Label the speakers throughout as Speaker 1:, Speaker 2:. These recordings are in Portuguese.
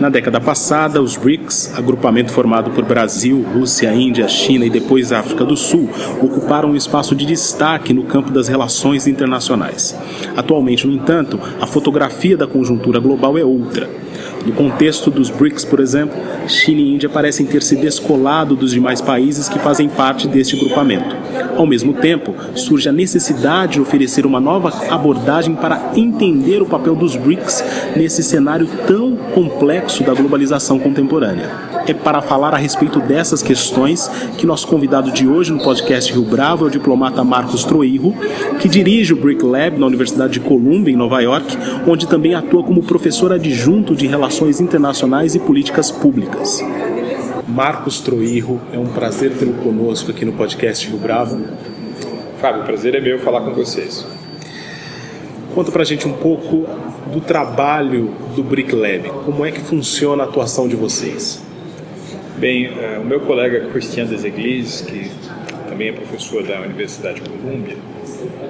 Speaker 1: Na década passada, os BRICS, agrupamento formado por Brasil, Rússia, Índia, China e depois África do Sul, ocuparam um espaço de destaque no campo das relações internacionais. Atualmente, no entanto, a fotografia da conjuntura global é outra. No contexto dos BRICS, por exemplo, China e Índia parecem ter se descolado dos demais países que fazem parte deste grupamento. Ao mesmo tempo, surge a necessidade de oferecer uma nova abordagem para entender o papel dos BRICS nesse cenário tão complexo da globalização contemporânea. É para falar a respeito dessas questões que nosso convidado de hoje no podcast Rio Bravo é o diplomata Marcos Troirro, que dirige o BRIC Lab na Universidade de Columbia, em Nova York, onde também atua como professor adjunto de Relações Internacionais e Políticas Públicas. Marcos Troirro, é um prazer tê-lo conosco aqui no podcast Rio Bravo.
Speaker 2: Fábio, o prazer é meu falar com vocês.
Speaker 1: Conta pra gente um pouco do trabalho do Brick Lab. Como é que funciona a atuação de vocês?
Speaker 2: Bem, uh, o meu colega Christian Deseglis, que também é professor da Universidade de Colômbia,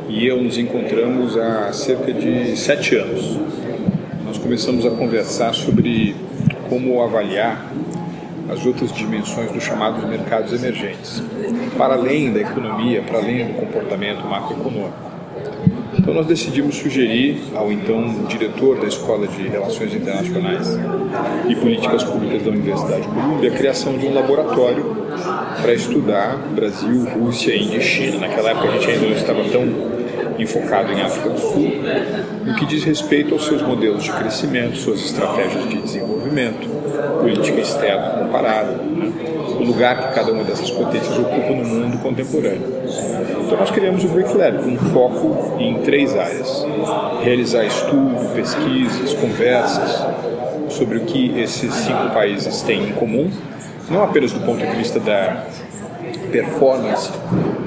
Speaker 2: e eu nos encontramos há cerca de sete anos. Nós começamos a conversar sobre como avaliar as outras dimensões dos chamados mercados emergentes, para além da economia, para além do comportamento macroeconômico. Então nós decidimos sugerir ao então diretor da Escola de Relações Internacionais e Políticas Públicas da Universidade de Colômbia a criação de um laboratório para estudar Brasil, Rússia, Índia e China. Naquela época a gente ainda não estava tão enfocado em África do Sul, no que diz respeito aos seus modelos de crescimento, suas estratégias de desenvolvimento, política externa comparada, né? o lugar que cada uma dessas potências ocupa no mundo contemporâneo. Então nós criamos o Brick Lab com foco em três áreas: realizar estudo, pesquisas, conversas sobre o que esses cinco países têm em comum, não apenas do ponto de vista da performance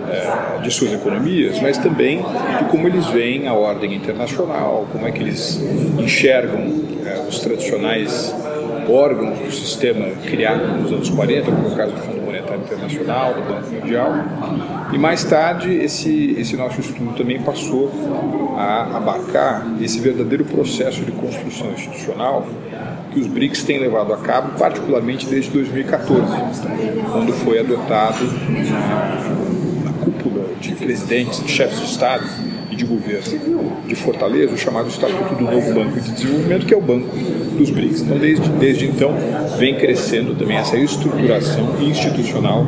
Speaker 2: é, de suas economias, mas também de como eles veem a ordem internacional, como é que eles enxergam é, os tradicionais órgãos do sistema criado nos anos 40, como é o caso do Fundo Monetário Internacional, do Banco Mundial. E mais tarde, esse, esse nosso estudo também passou a abarcar esse verdadeiro processo de construção institucional que os BRICS têm levado a cabo, particularmente desde 2014, quando foi adotado na, cúpula de presidentes, de chefes de Estado e de governo de Fortaleza, o chamado Estatuto do Novo Banco de Desenvolvimento, que é o banco dos BRICS. Então, desde, desde então, vem crescendo também essa estruturação institucional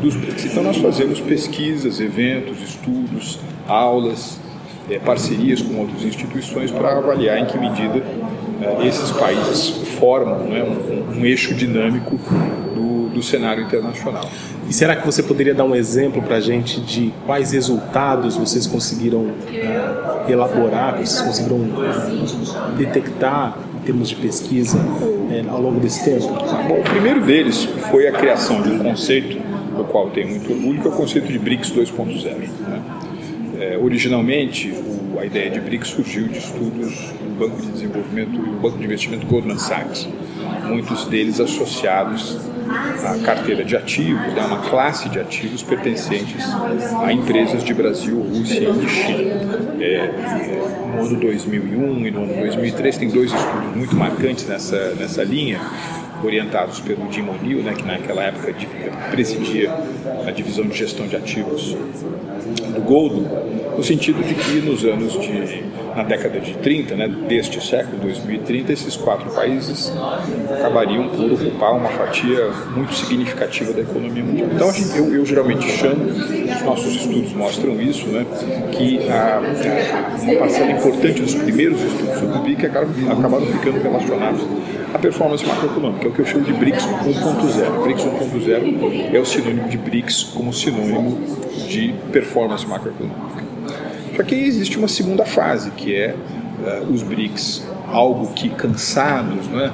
Speaker 2: dos BRICS. Então, nós fazemos pesquisas, eventos, estudos, aulas, é, parcerias com outras instituições para avaliar em que medida é, esses países formam né, um, um, eixo dinâmico do, do cenário internacional.
Speaker 1: E será que você poderia dar um exemplo para a gente de quais resultados vocês conseguiram uh, elaborar, vocês conseguiram detectar em termos de pesquisa uh, ao longo desse tempo?
Speaker 2: Bom, o primeiro deles foi a criação de um conceito do qual tenho muito orgulho, que é o conceito de BRICS 2.0. Né? É, originalmente, o, a ideia de BRICS surgiu de estudos do Banco de Desenvolvimento e do Banco de Investimento Goldman Sachs, muitos deles associados a carteira de ativos, né, uma classe de ativos pertencentes a empresas de Brasil, Rússia e China. É, é, no ano 2001 e no ano 2003 tem dois estudos muito marcantes nessa, nessa linha, orientados pelo Jim O'Neill, né, que naquela época presidia a divisão de gestão de ativos do Goldman, no sentido de que nos anos de na década de 30, né, deste século 2030, esses quatro países acabariam por ocupar uma fatia muito significativa da economia mundial. Então eu, eu, geralmente chamo, os nossos estudos mostram isso, né, que a, a, uma parcela importante dos primeiros estudos sobre o BIC acabaram ficando relacionados à performance macroeconômica, é o que eu chamo de BRICS 1.0. BRICS 1.0 é o sinônimo de BRICS como sinônimo de performance macroeconômica. Só que existe uma segunda fase, que é uh, os BRICS, algo que cansados né,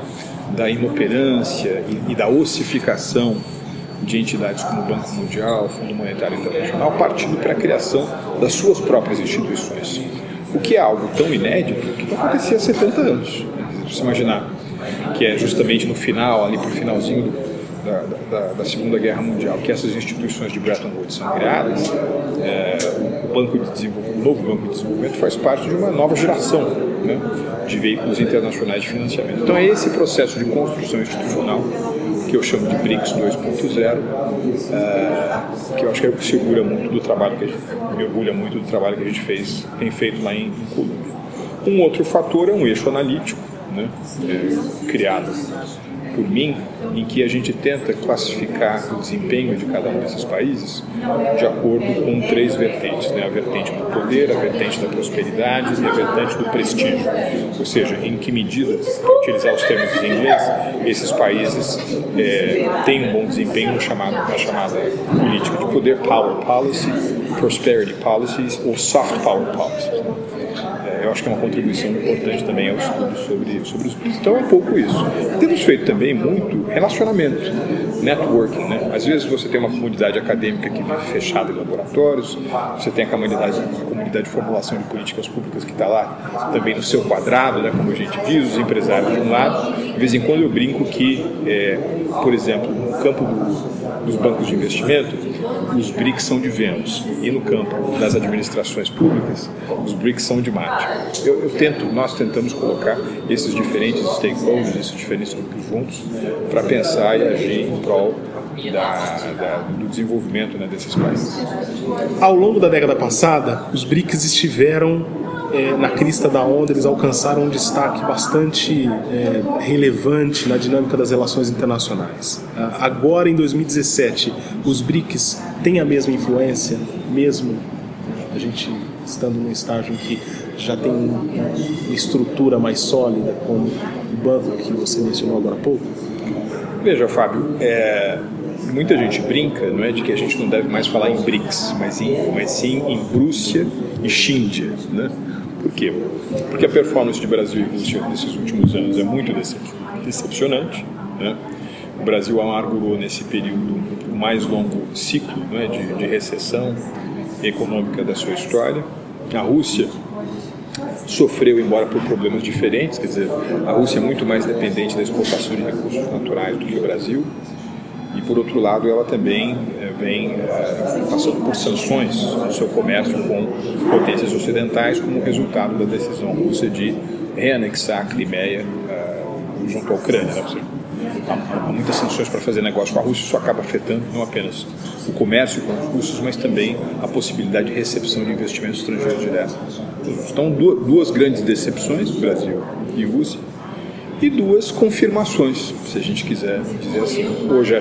Speaker 2: da inoperância e, e, da ossificação de entidades como o Banco Mundial, o Fundo Monetário Internacional, partindo para a criação das suas próprias instituições. O que é algo tão inédito que não acontecia há 70 anos. Se imaginar que é justamente no final, ali para o finalzinho do, da, da, da, Segunda Guerra Mundial, que essas instituições de Bretton Woods são criadas, é, Banco de Desenvolvimento, o novo Banco de Desenvolvimento faz parte de uma nova geração né, de veículos internacionais de financiamento. Então é esse processo de construção institucional que eu chamo de BRICS 2.0, é, que eu acho que é segura muito do trabalho que a gente, me orgulha muito do trabalho que a gente fez, tem feito lá em, em Colômbia. Um outro fator é um eixo analítico, né, é, criado por mim, em que a gente tenta classificar o desempenho de cada um desses países de acordo com três vertentes: né? a vertente do poder, a vertente da prosperidade e a vertente do prestígio. Ou seja, em que medida, para utilizar os termos em inglês, esses países é, têm um bom desempenho na chamada, na chamada política de poder, power policy, prosperity policies ou soft power policies eu acho que é uma contribuição importante também ao estudo sobre, sobre os BRICS. Então é um pouco isso. Temos feito também muito relacionamento, networking. Né? Às vezes você tem uma comunidade acadêmica que vive fechada em laboratórios, você tem a comunidade, a comunidade de formulação de políticas públicas que está lá também no seu quadrado, né, como a gente diz, os empresários de um lado. De vez em quando eu brinco que, é, por exemplo, no campo do, dos bancos de investimento, os BRICS são de Vênus e no campo das administrações públicas, os BRICS são de Marte. Eu, eu tento, nós tentamos colocar esses diferentes stakeholders, esses diferentes grupos juntos para pensar e agir em prol da, da, do desenvolvimento né, desses países.
Speaker 1: Ao longo da década passada, os BRICS estiveram é, na crista da onda, eles alcançaram um destaque bastante é, relevante na dinâmica das relações internacionais. Ah, agora, em 2017, os BRICS têm a mesma influência, mesmo a gente estando num estágio em que já tem uma estrutura mais sólida, como o banco que você mencionou agora há pouco?
Speaker 2: Veja, Fábio, é, muita gente brinca, não é, de que a gente não deve mais falar em BRICS, mas, em, mas sim em Rússia e Xíndia, né? Por quê? Porque a performance de Brasil nesses últimos anos é muito decepcionante. Né? O Brasil amargurou nesse período o mais longo ciclo né, de, de recessão econômica da sua história. A Rússia sofreu, embora por problemas diferentes, quer dizer, a Rússia é muito mais dependente da exportação de recursos naturais do que o Brasil e por outro lado ela também é, vem é, passando por sanções no seu comércio com potências ocidentais como resultado da decisão russa de reanexar a Crimeia é, junto à Ucrânia. Né? Há muitas sanções para fazer negócio com a Rússia, isso acaba afetando não apenas o comércio com os russos, mas também a possibilidade de recepção de investimentos estrangeiros diretos. Então, duas grandes decepções, Brasil e Rússia, e duas confirmações, se a gente quiser dizer assim. Hoje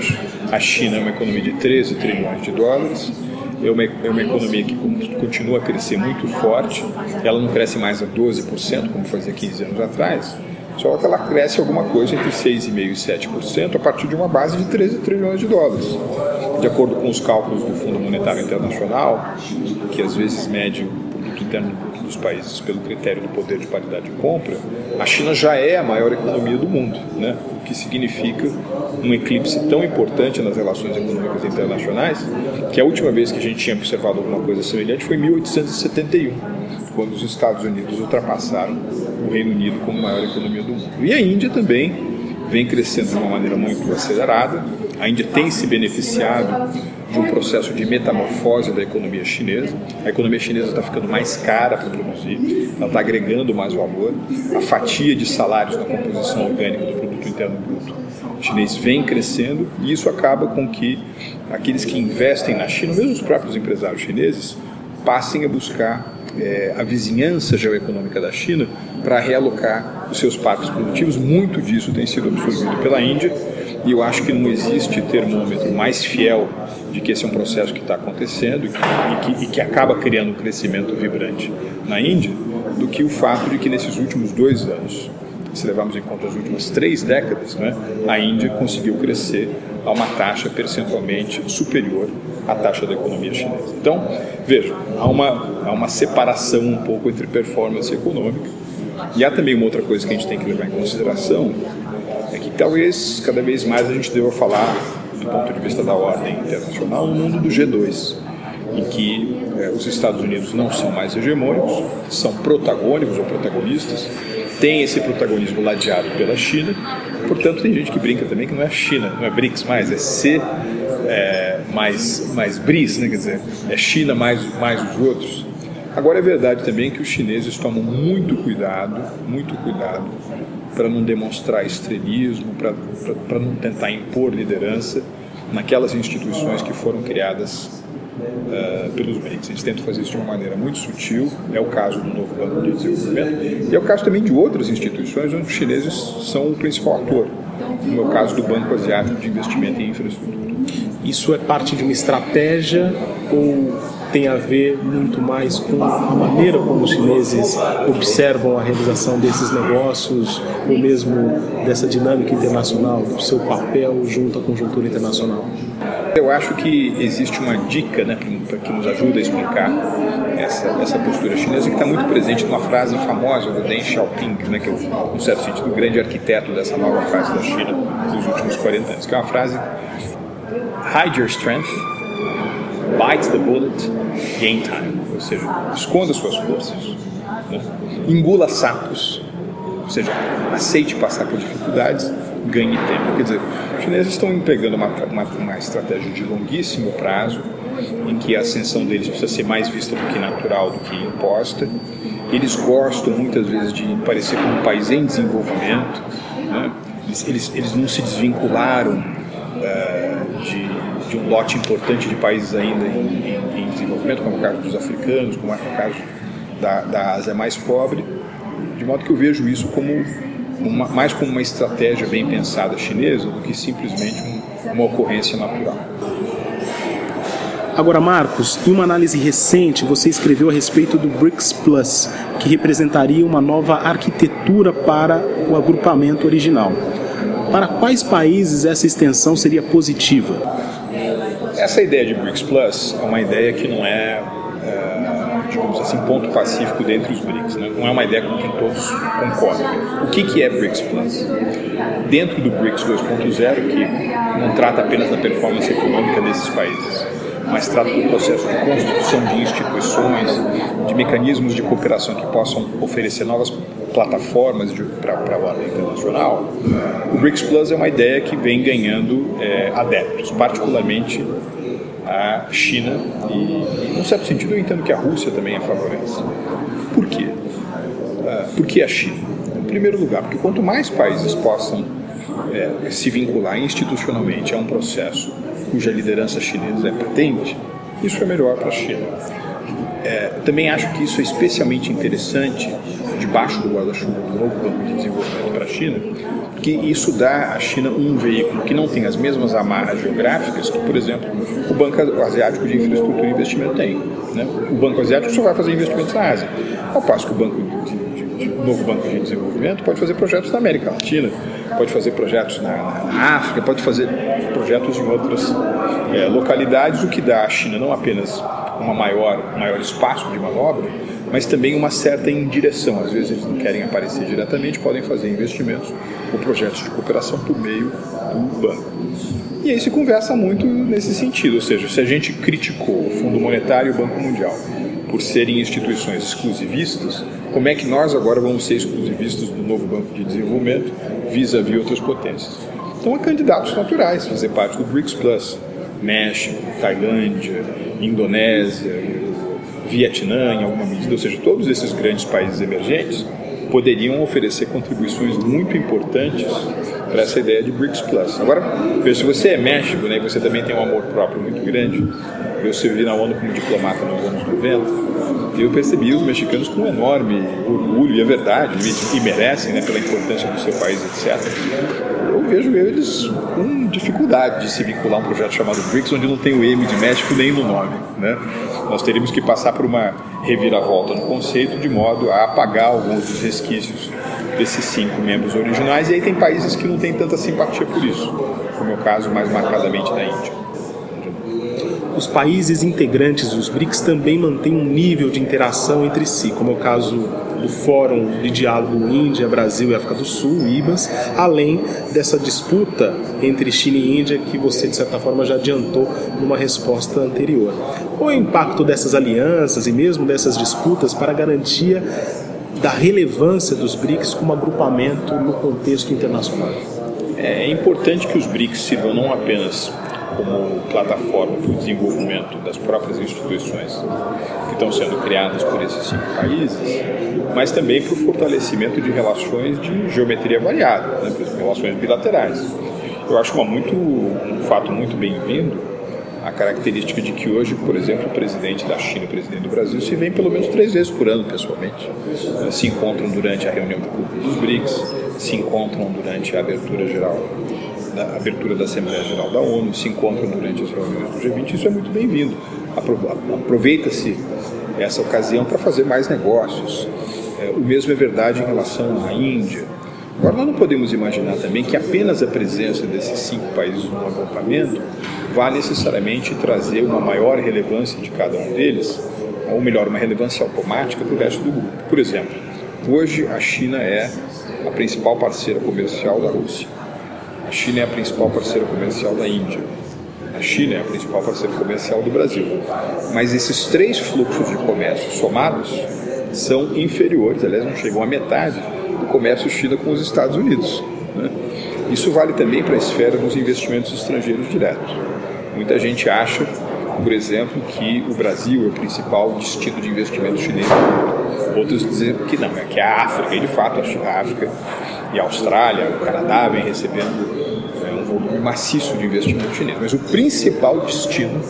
Speaker 2: a China é uma economia de 13 trilhões de dólares, é uma, é uma economia que continua a crescer muito forte, ela não cresce mais a 12%, como fazia 15 anos atrás, só que ela cresce alguma coisa entre 6,5% e 7% a partir de uma base de 13 trilhões de dólares. De acordo com os cálculos do Fundo Monetário Internacional, que às vezes mede o produto interno dos países pelo critério do poder de paridade de compra, a China já é a maior economia do mundo, né? o que significa um eclipse tão importante nas relações econômicas internacionais que a última vez que a gente tinha observado alguma coisa semelhante foi em 1871, quando os Estados Unidos ultrapassaram o Reino Unido como maior economia do mundo. E a Índia também vem crescendo de uma maneira muito acelerada. A Índia tem se beneficiado de um processo de metamorfose da economia chinesa. A economia chinesa está ficando mais cara para produzir, ela está agregando mais valor. A fatia de salários na composição orgânica do produto interno bruto chinês vem crescendo e isso acaba com que aqueles que investem na China, mesmo os próprios empresários chineses, passem a buscar é, a vizinhança geoeconômica da China para realocar os seus parques produtivos. Muito disso tem sido absorvido pela Índia e eu acho que não existe termômetro mais fiel de que esse é um processo que está acontecendo e que, e que acaba criando um crescimento vibrante na Índia, do que o fato de que nesses últimos dois anos, se levarmos em conta as últimas três décadas, né, a Índia conseguiu crescer a uma taxa percentualmente superior à taxa da economia chinesa. Então, veja, há uma, há uma separação um pouco entre performance econômica e há também uma outra coisa que a gente tem que levar em consideração, é que talvez cada vez mais a gente deva falar do ponto de vista da ordem internacional, no mundo do G2, em que eh, os Estados Unidos não são mais hegemônicos, são protagônicos ou protagonistas, tem esse protagonismo ladeado pela China, portanto tem gente que brinca também que não é China, não é BRICS mais, é C é, mais, mais BRICS, né? quer dizer, é China mais, mais os outros. Agora é verdade também que os chineses tomam muito cuidado, muito cuidado para não demonstrar estrelismo, para não tentar impor liderança naquelas instituições que foram criadas uh, pelos BRICS. Eles tentam fazer isso de uma maneira muito sutil, é o caso do novo Banco de Desenvolvimento, e é o caso também de outras instituições onde os chineses são o principal ator, como é o caso do Banco Asiático de Investimento em Infraestrutura.
Speaker 1: Isso é parte de uma estratégia ou tem a ver muito mais com a maneira como os chineses observam a realização desses negócios ou mesmo dessa dinâmica internacional, do seu papel junto à conjuntura internacional?
Speaker 2: Eu acho que existe uma dica né, que nos ajuda a explicar essa, essa postura chinesa que está muito presente numa frase famosa do Deng Xiaoping, né, que é, no certo sentido, o grande arquiteto dessa nova fase da China dos últimos 40 anos, que é uma frase hide your strength, bite the bullet, gain time. Ou seja, esconda suas forças, né? engula sapos, ou seja, aceite passar por dificuldades, ganhe tempo. Quer dizer, os chineses estão empregando uma, uma, uma estratégia de longuíssimo prazo, em que a ascensão deles precisa ser mais vista do que natural, do que imposta. Eles gostam muitas vezes de parecer como um país em desenvolvimento. Né? Eles, eles, eles não se desvincularam de um lote importante de países ainda em, em, em, desenvolvimento, como é o caso dos africanos, como é o caso da, da Ásia mais pobre, de modo que eu vejo isso como uma, mais como uma estratégia bem pensada chinesa do que simplesmente um, uma ocorrência natural.
Speaker 1: Agora, Marcos, em uma análise recente, você escreveu a respeito do BRICS Plus, que representaria uma nova arquitetura para o agrupamento original. Para quais países essa extensão seria positiva?
Speaker 2: Essa ideia de BRICS Plus é uma ideia que não é, é digamos assim, ponto pacífico dentre os BRICS. Né? Não é uma ideia com que todos concordam. O que, que é BRICS Plus? Dentro do BRICS 2.0, que não trata apenas da performance econômica desses países, mas trata do processo de construção de instituições, de mecanismos de cooperação que possam oferecer novas plataformas para a ordem internacional, o BRICS Plus é uma ideia que vem ganhando é, adeptos, particularmente a China e, num certo sentido, eu entendo que a Rússia também a favorece. Por quê? Uh, por que a China? Em primeiro lugar, porque quanto mais países possam é, se vincular institucionalmente a um processo cuja liderança chinesa é patente, isso é melhor para a China. É, também acho que isso é especialmente interessante debaixo do guarda-chuva do novo Banco de Desenvolvimento para a China, porque isso dá à China um veículo que não tem as mesmas amarras geográficas que, por exemplo, o Banco Asiático de Infraestrutura e Investimento tem. Né? O Banco Asiático só vai fazer investimentos na Ásia, ao passo que o Banco de, de, de, novo Banco de Desenvolvimento pode fazer projetos na América Latina, pode fazer projetos na, na África, pode fazer projetos em outras é, localidades, o que dá à China não apenas uma maior, maior espaço de manobra, mas também uma certa indireção. Às vezes eles não querem aparecer diretamente, podem fazer investimentos ou projetos de cooperação por meio do banco. E aí se conversa muito nesse sentido, ou seja, se a gente criticou o Fundo Monetário e o Banco Mundial por serem instituições exclusivistas, como é que nós agora vamos ser exclusivistas do novo Banco de Desenvolvimento vis-à-vis -vis outras potências? Então, há candidatos naturais fazer parte do BRICS Plus. México, Tailândia, Indonésia, Vietnã, em alguma medida, ou seja, todos esses grandes países emergentes poderiam oferecer contribuições muito importantes para essa ideia de BRICS Plus. Agora, se você é México né, você também tem um amor próprio muito grande, eu servi na ONU como diplomata nos anos 90, eu percebi os mexicanos com um enorme orgulho, e é verdade, e merecem né, pela importância do seu país, etc. Eu vejo eles com dificuldade de se vincular a um projeto chamado BRICS, onde não tem o M de México nem no nome. Né? Nós teríamos que passar por uma reviravolta no conceito, de modo a apagar alguns dos resquícios desses cinco membros originais, e aí tem países que não têm tanta simpatia por isso, como é o caso mais marcadamente da Índia.
Speaker 1: Os países integrantes dos BRICS também mantêm um nível de interação entre si, como é o caso do Fórum de Diálogo Índia, Brasil e África do Sul, IBAS, além dessa disputa entre China e Índia que você, de certa forma, já adiantou numa resposta anterior. Qual é o impacto dessas alianças e mesmo dessas disputas para a garantia da relevância dos BRICS como agrupamento no contexto internacional?
Speaker 2: É importante que os BRICS sirvam não apenas como plataforma para o desenvolvimento das próprias instituições que estão sendo criadas por esses cinco países, mas também para o fortalecimento de relações de geometria variada, né, relações bilaterais. Eu acho uma muito, um fato muito bem-vindo a característica de que hoje, por exemplo, o presidente da China e o presidente do Brasil se veem pelo menos três vezes por ano pessoalmente. Se encontram durante a reunião dos BRICS, se encontram durante a abertura geral da abertura da Assembleia Geral da ONU, se encontram durante as reuniões do G20, isso é muito bem-vindo. Aproveita-se essa ocasião para fazer mais negócios. É, o mesmo é verdade em relação à Índia. Agora, nós não podemos imaginar também que apenas a presença desses cinco países no agrupamento vá necessariamente trazer uma maior relevância de cada um deles, ou melhor, uma relevância automática para o resto do grupo. Por exemplo, hoje a China é a principal parceira comercial da Rússia. China é a principal parceira comercial da Índia. A China é a principal parceira comercial do Brasil. Mas esses três fluxos de comércio somados são inferiores, aliás, não chegam à metade do comércio China com os Estados Unidos. Né? Isso vale também para a esfera dos investimentos estrangeiros diretos. Muita gente acha, por exemplo, que o Brasil é o principal destino de investimento chinês no mundo. Outros dizem que não, é que a África, e de fato a África e a Austrália, o Canadá vem recebendo volume maciço de investimento chinês. Mas o principal destino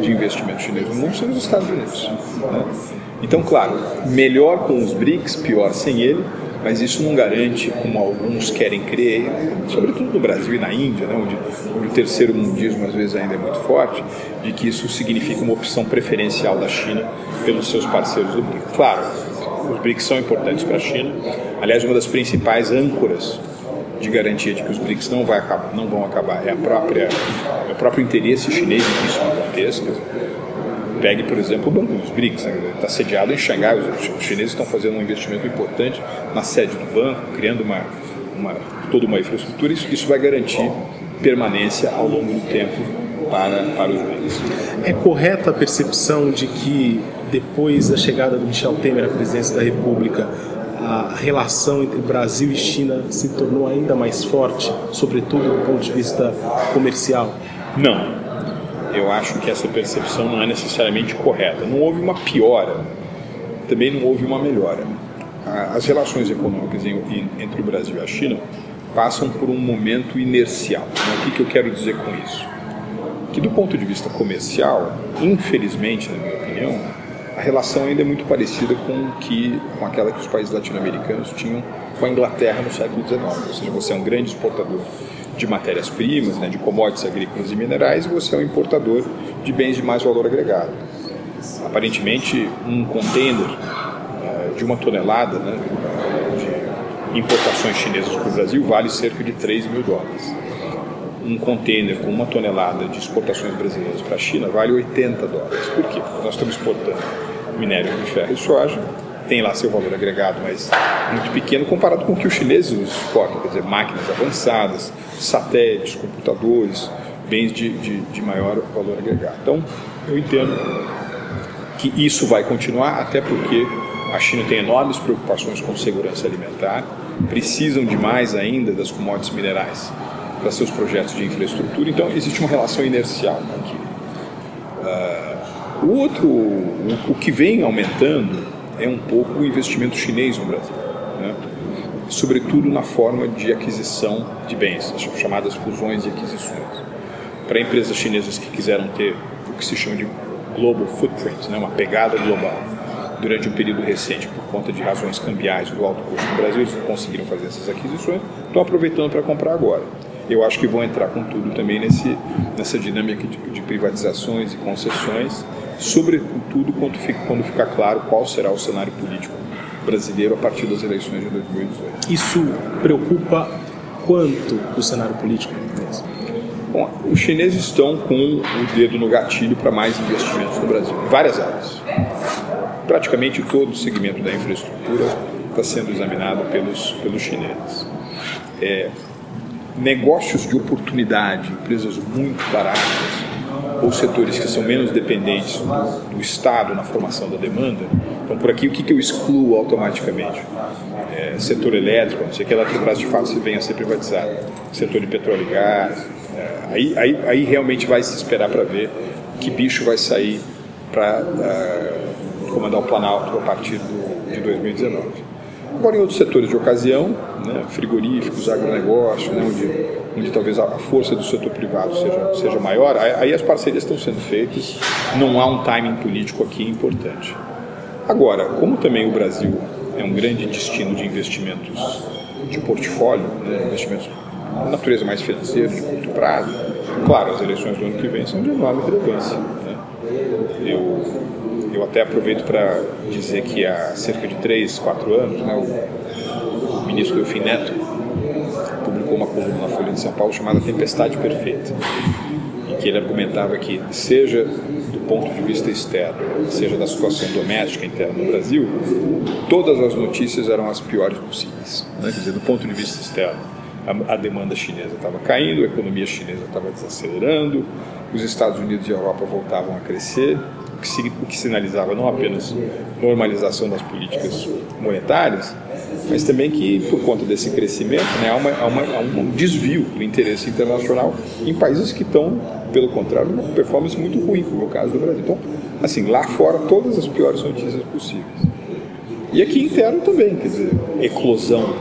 Speaker 2: de investimento chinês no mundo são os Estados Unidos. Né? Então, claro, melhor com os BRICS, pior sem ele, mas isso não garante, como alguns querem crer, sobretudo no Brasil e na Índia, né, onde, onde o terceiro mundismo às vezes ainda é muito forte, de que isso significa uma opção preferencial da China pelos seus parceiros do BRICS. Claro, os BRICS são importantes para a China. Aliás, uma das principais âncoras de garantia de que os BRICS não, vai acabar, não vão acabar é, a própria, é o próprio interesse chinês em que isso aconteça. Pegue, por exemplo, o Banco dos BRICS, né? está sediado em Xangai, os chineses estão fazendo um investimento importante na sede do banco, criando uma, uma toda uma infraestrutura, isso, isso vai garantir permanência ao longo do tempo para, para os BRICS.
Speaker 1: É correta a percepção de que depois da chegada do Michel Temer à presidência da República, a relação entre Brasil e China se tornou ainda mais forte, sobretudo do ponto de vista comercial?
Speaker 2: Não, eu acho que essa percepção não é necessariamente correta. Não houve uma piora, também não houve uma melhora. As relações econômicas entre o Brasil e a China passam por um momento inercial. O que eu quero dizer com isso? Que do ponto de vista comercial, infelizmente, na minha opinião, relação ainda é muito parecida com que com aquela que os países latino-americanos tinham com a Inglaterra no século XIX. Ou seja, você é um grande exportador de matérias-primas, né, de commodities agrícolas e minerais, e você é um importador de bens de mais valor agregado. Aparentemente, um container uh, de uma tonelada né, de importações chinesas para o Brasil vale cerca de 3 mil dólares. Um container com uma tonelada de exportações brasileiras para a China vale 80 dólares. Por quê? Porque nós estamos exportando minério de ferro e soja, tem lá seu valor agregado, mas muito pequeno comparado com o que os chineses exportam, quer dizer, máquinas avançadas, satélites, computadores, bens de, de, de maior valor agregado. Então, eu entendo que isso vai continuar, até porque a China tem enormes preocupações com segurança alimentar, precisam de mais ainda das commodities minerais para seus projetos de infraestrutura, então existe uma relação inercial aqui. Uh, o outro, o, que vem aumentando é um pouco o investimento chinês no Brasil. Né? sobretudo na forma de aquisição de bens, as chamadas fusões e aquisições. Para empresas chinesas que quiseram ter o que se chama de global footprint, né, uma pegada global, durante um período recente, por conta de razões cambiais do alto custo no Brasil, eles não conseguiram fazer essas aquisições, estão aproveitando para comprar agora. Eu acho que vão entrar com tudo também nesse, nessa dinâmica de, de privatizações e concessões, sobretudo quando, fica, quando ficar claro qual será o cenário político brasileiro a partir das eleições de 2018.
Speaker 1: Isso preocupa quanto o cenário político
Speaker 2: Bom, os chineses estão com o dedo no gatilho para mais investimentos no Brasil, em várias áreas. Praticamente todo o segmento da infraestrutura está sendo examinado pelos, pelos chineses. É, negócios de oportunidade, empresas muito baratas, ou setores que são menos dependentes do, do Estado na formação da demanda. Então, por aqui, o que, que eu excluo automaticamente? É, setor elétrico, não sei que a Eletrobras de fato se venha a ser privatizada. Setor de petróleo e gás, Aí, aí, aí realmente vai se esperar para ver que bicho vai sair para uh, ah, comandar o Planalto a partir do, de 2019. Agora, em outros setores de ocasião, né, frigoríficos, agronegócio, né, onde, onde talvez a força do setor privado seja, seja maior, aí as parcerias estão sendo feitas, não há um timing político aqui importante. Agora, como também o Brasil é um grande destino de investimentos de portfólio, né, investimentos natureza mais financeira, de curto prazo. Claro, as eleições do ano que vem são de enorme relevância. Né? Eu, eu até aproveito para dizer que há cerca de 3, 4 anos, né, o, ministro Delfim Neto publicou uma coluna na Folha de São Paulo chamada Tempestade Perfeita, em que ele argumentava que, seja do ponto de vista externo, seja da situação doméstica interna no Brasil, todas as notícias eram as piores possíveis. Né? Quer dizer, do ponto de vista externo, a, a demanda chinesa estava caindo, a economia chinesa estava desacelerando, os Estados Unidos e a Europa voltavam a crescer, o que, sinalizava não apenas normalização das políticas monetárias, mas também que, por conta desse crescimento, né, há, uma, há, uma, há um desvio do interesse internacional em países que estão, pelo contrário, numa performance muito ruim, como é o caso do Brasil. Então, assim, lá fora, todas as piores notícias possíveis. E aqui interno também, quer dizer, eclosão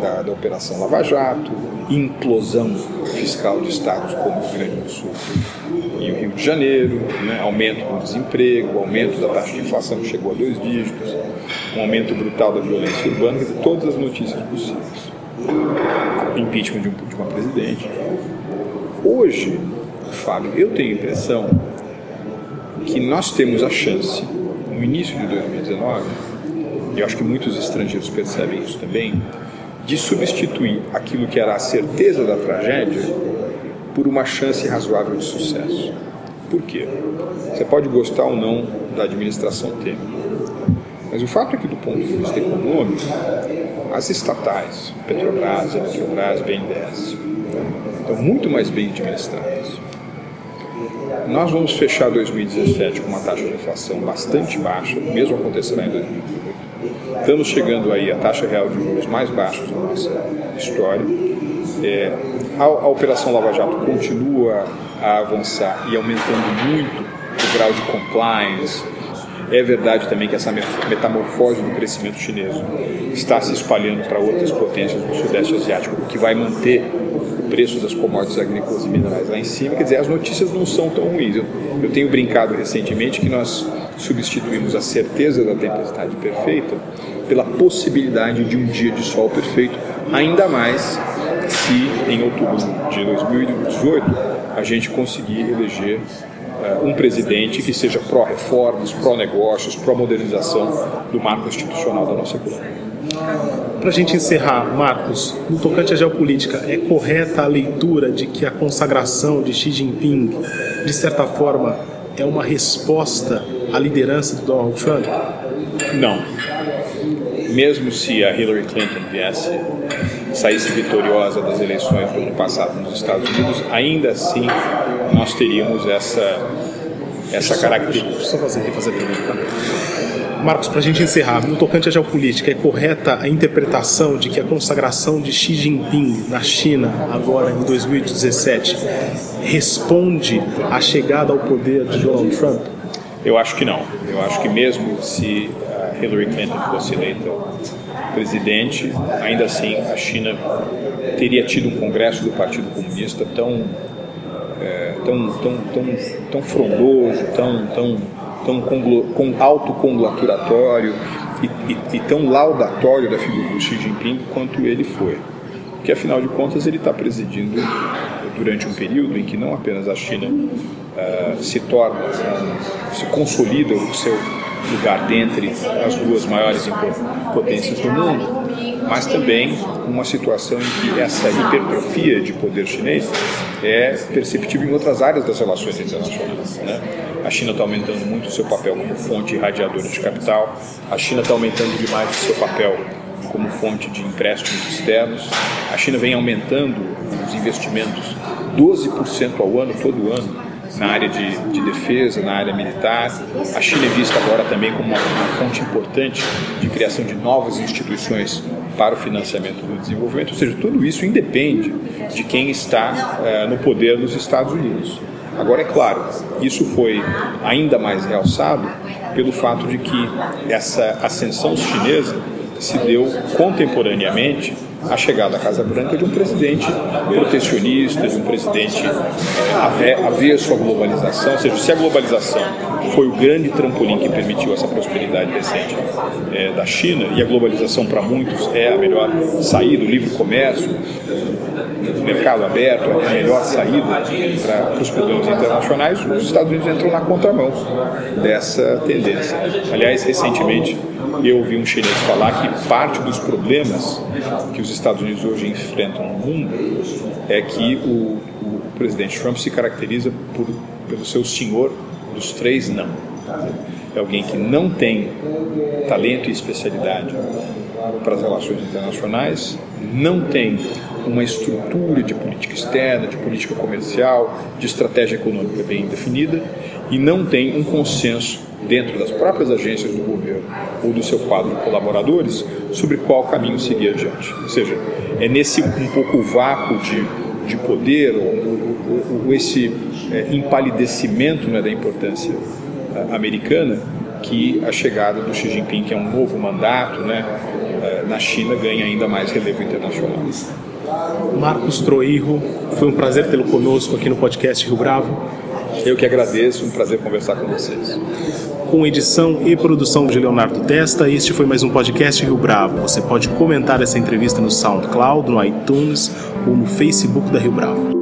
Speaker 2: da, da Operação Lava Jato, implosão fiscal de estados como o Grande do Sul e o Rio de Janeiro, né, aumento do desemprego, aumento da taxa de inflação que chegou a dois dígitos, um aumento brutal da violência urbana, dizer, todas as notícias possíveis. Impeachment de, um, de uma presidente. Hoje, Fábio, eu tenho a impressão que nós temos a chance, no início de 2019, e eu acho que muitos estrangeiros percebem isso também, de substituir aquilo que era a certeza da tragédia por uma chance razoável de sucesso. Por quê? Você pode gostar ou não da administração Temer, mas o fato é que, do ponto de vista econômico, as estatais, Petrobras, Eletrobras, BNDES, estão muito mais bem administradas. Nós vamos fechar 2017 com uma taxa de inflação bastante baixa, mesmo acontecerá em 2018 Estamos chegando aí à taxa real de juros mais baixa da nossa história. É, a, a, Operação Lava Jato continua a avançar e aumentando muito o grau de compliance. É verdade também que essa metamorfose do crescimento chinês está se espalhando para outras potências do Sudeste Asiático, o que vai manter o preço das commodities agrícolas e minerais lá em cima. Quer dizer, as notícias não são tão ruins. Eu, eu tenho brincado recentemente que nós substituímos a certeza da tempestade perfeita pela possibilidade de um dia de sol perfeito, ainda mais se em outubro de 2018 a gente conseguir eleger uh, um presidente que seja pró-reformas, pró-negócios, pró-modernização do marco institucional da nossa economia.
Speaker 1: Para a gente encerrar, Marcos, no tocante à geopolítica, é correta a leitura de que a consagração de Xi Jinping, de certa forma, é uma resposta à liderança do Donald Trump?
Speaker 2: Não. Mesmo se a Hillary Clinton viesse, saísse vitoriosa das eleições do ano passado nos Estados Unidos, ainda assim nós teríamos essa, essa característica.
Speaker 1: Deixa eu só fazer, a pergunta. Marcos, para a gente encerrar, no tocante à geopolítica, é correta a interpretação de que a consagração de Xi Jinping na China, agora em 2017, responde à chegada ao poder de Donald Trump?
Speaker 2: Eu acho que não. Eu acho que mesmo se Hillary Clinton fosse eleita presidente, ainda assim a China teria tido um congresso do Partido Comunista tão é, tão, tão, tão, tão frondoso, tão, tão, tão com autocongratulatório e, e, e tão laudatório da figura do Xi Jinping quanto ele foi. Porque afinal de contas ele está presidindo durante um período em que não apenas a China uh, se torna, um, se consolida o seu lugar dentre as duas maiores potências do mundo, mas também uma situação em que essa hipertrofia de poder chinês é perceptível em outras áreas das relações internacionais. Né? A China está aumentando muito o seu papel como fonte irradiadora de capital, a China está aumentando demais o seu papel como fonte de empréstimos externos, a China vem aumentando os investimentos 12% ao ano, todo ano, na área de, de, defesa, na área militar. A China é vista agora também como uma, uma, fonte importante de criação de novas instituições para o financiamento do desenvolvimento. Ou seja, tudo isso independe de quem está uh, no poder nos Estados Unidos. Agora, é claro, isso foi ainda mais realçado pelo fato de que essa ascensão chinesa se deu contemporaneamente a chegada à Casa Branca de um presidente protecionista, de um presidente avesso à globalização, ou seja, se a globalização foi o grande trampolim que permitiu essa prosperidade recente é, da China, e a globalização para muitos é a melhor saída, o livre comércio, o mercado aberto é a melhor saída para os problemas internacionais, os Estados Unidos entram na contramão dessa tendência. Aliás, recentemente eu ouvi um chinês falar que parte dos problemas que os Estados Unidos hoje enfrentam no mundo é que o, o presidente Trump se caracteriza por, pelo seu senhor dos três não. É alguém que não tem talento e especialidade para as relações internacionais, não tem uma estrutura de política externa, de política comercial, de estratégia econômica bem definida e não tem um consenso dentro das próprias agências do governo ou do seu quadro de colaboradores sobre qual caminho seguir adiante. Ou seja, é nesse um pouco vácuo de, de poder ou, ou, ou esse é, empalidecimento né, da importância uh, americana que a chegada do Xi Jinping, que é um novo mandato né, uh, na China, ganha ainda mais relevo internacional.
Speaker 1: Marcos Troirro, foi um prazer tê-lo conosco aqui no podcast Rio Bravo.
Speaker 2: Eu que agradeço, um prazer conversar com vocês.
Speaker 1: Com edição e produção de Leonardo Testa, este foi mais um podcast Rio Bravo. Você pode comentar essa entrevista no SoundCloud, no iTunes ou no Facebook da Rio Bravo.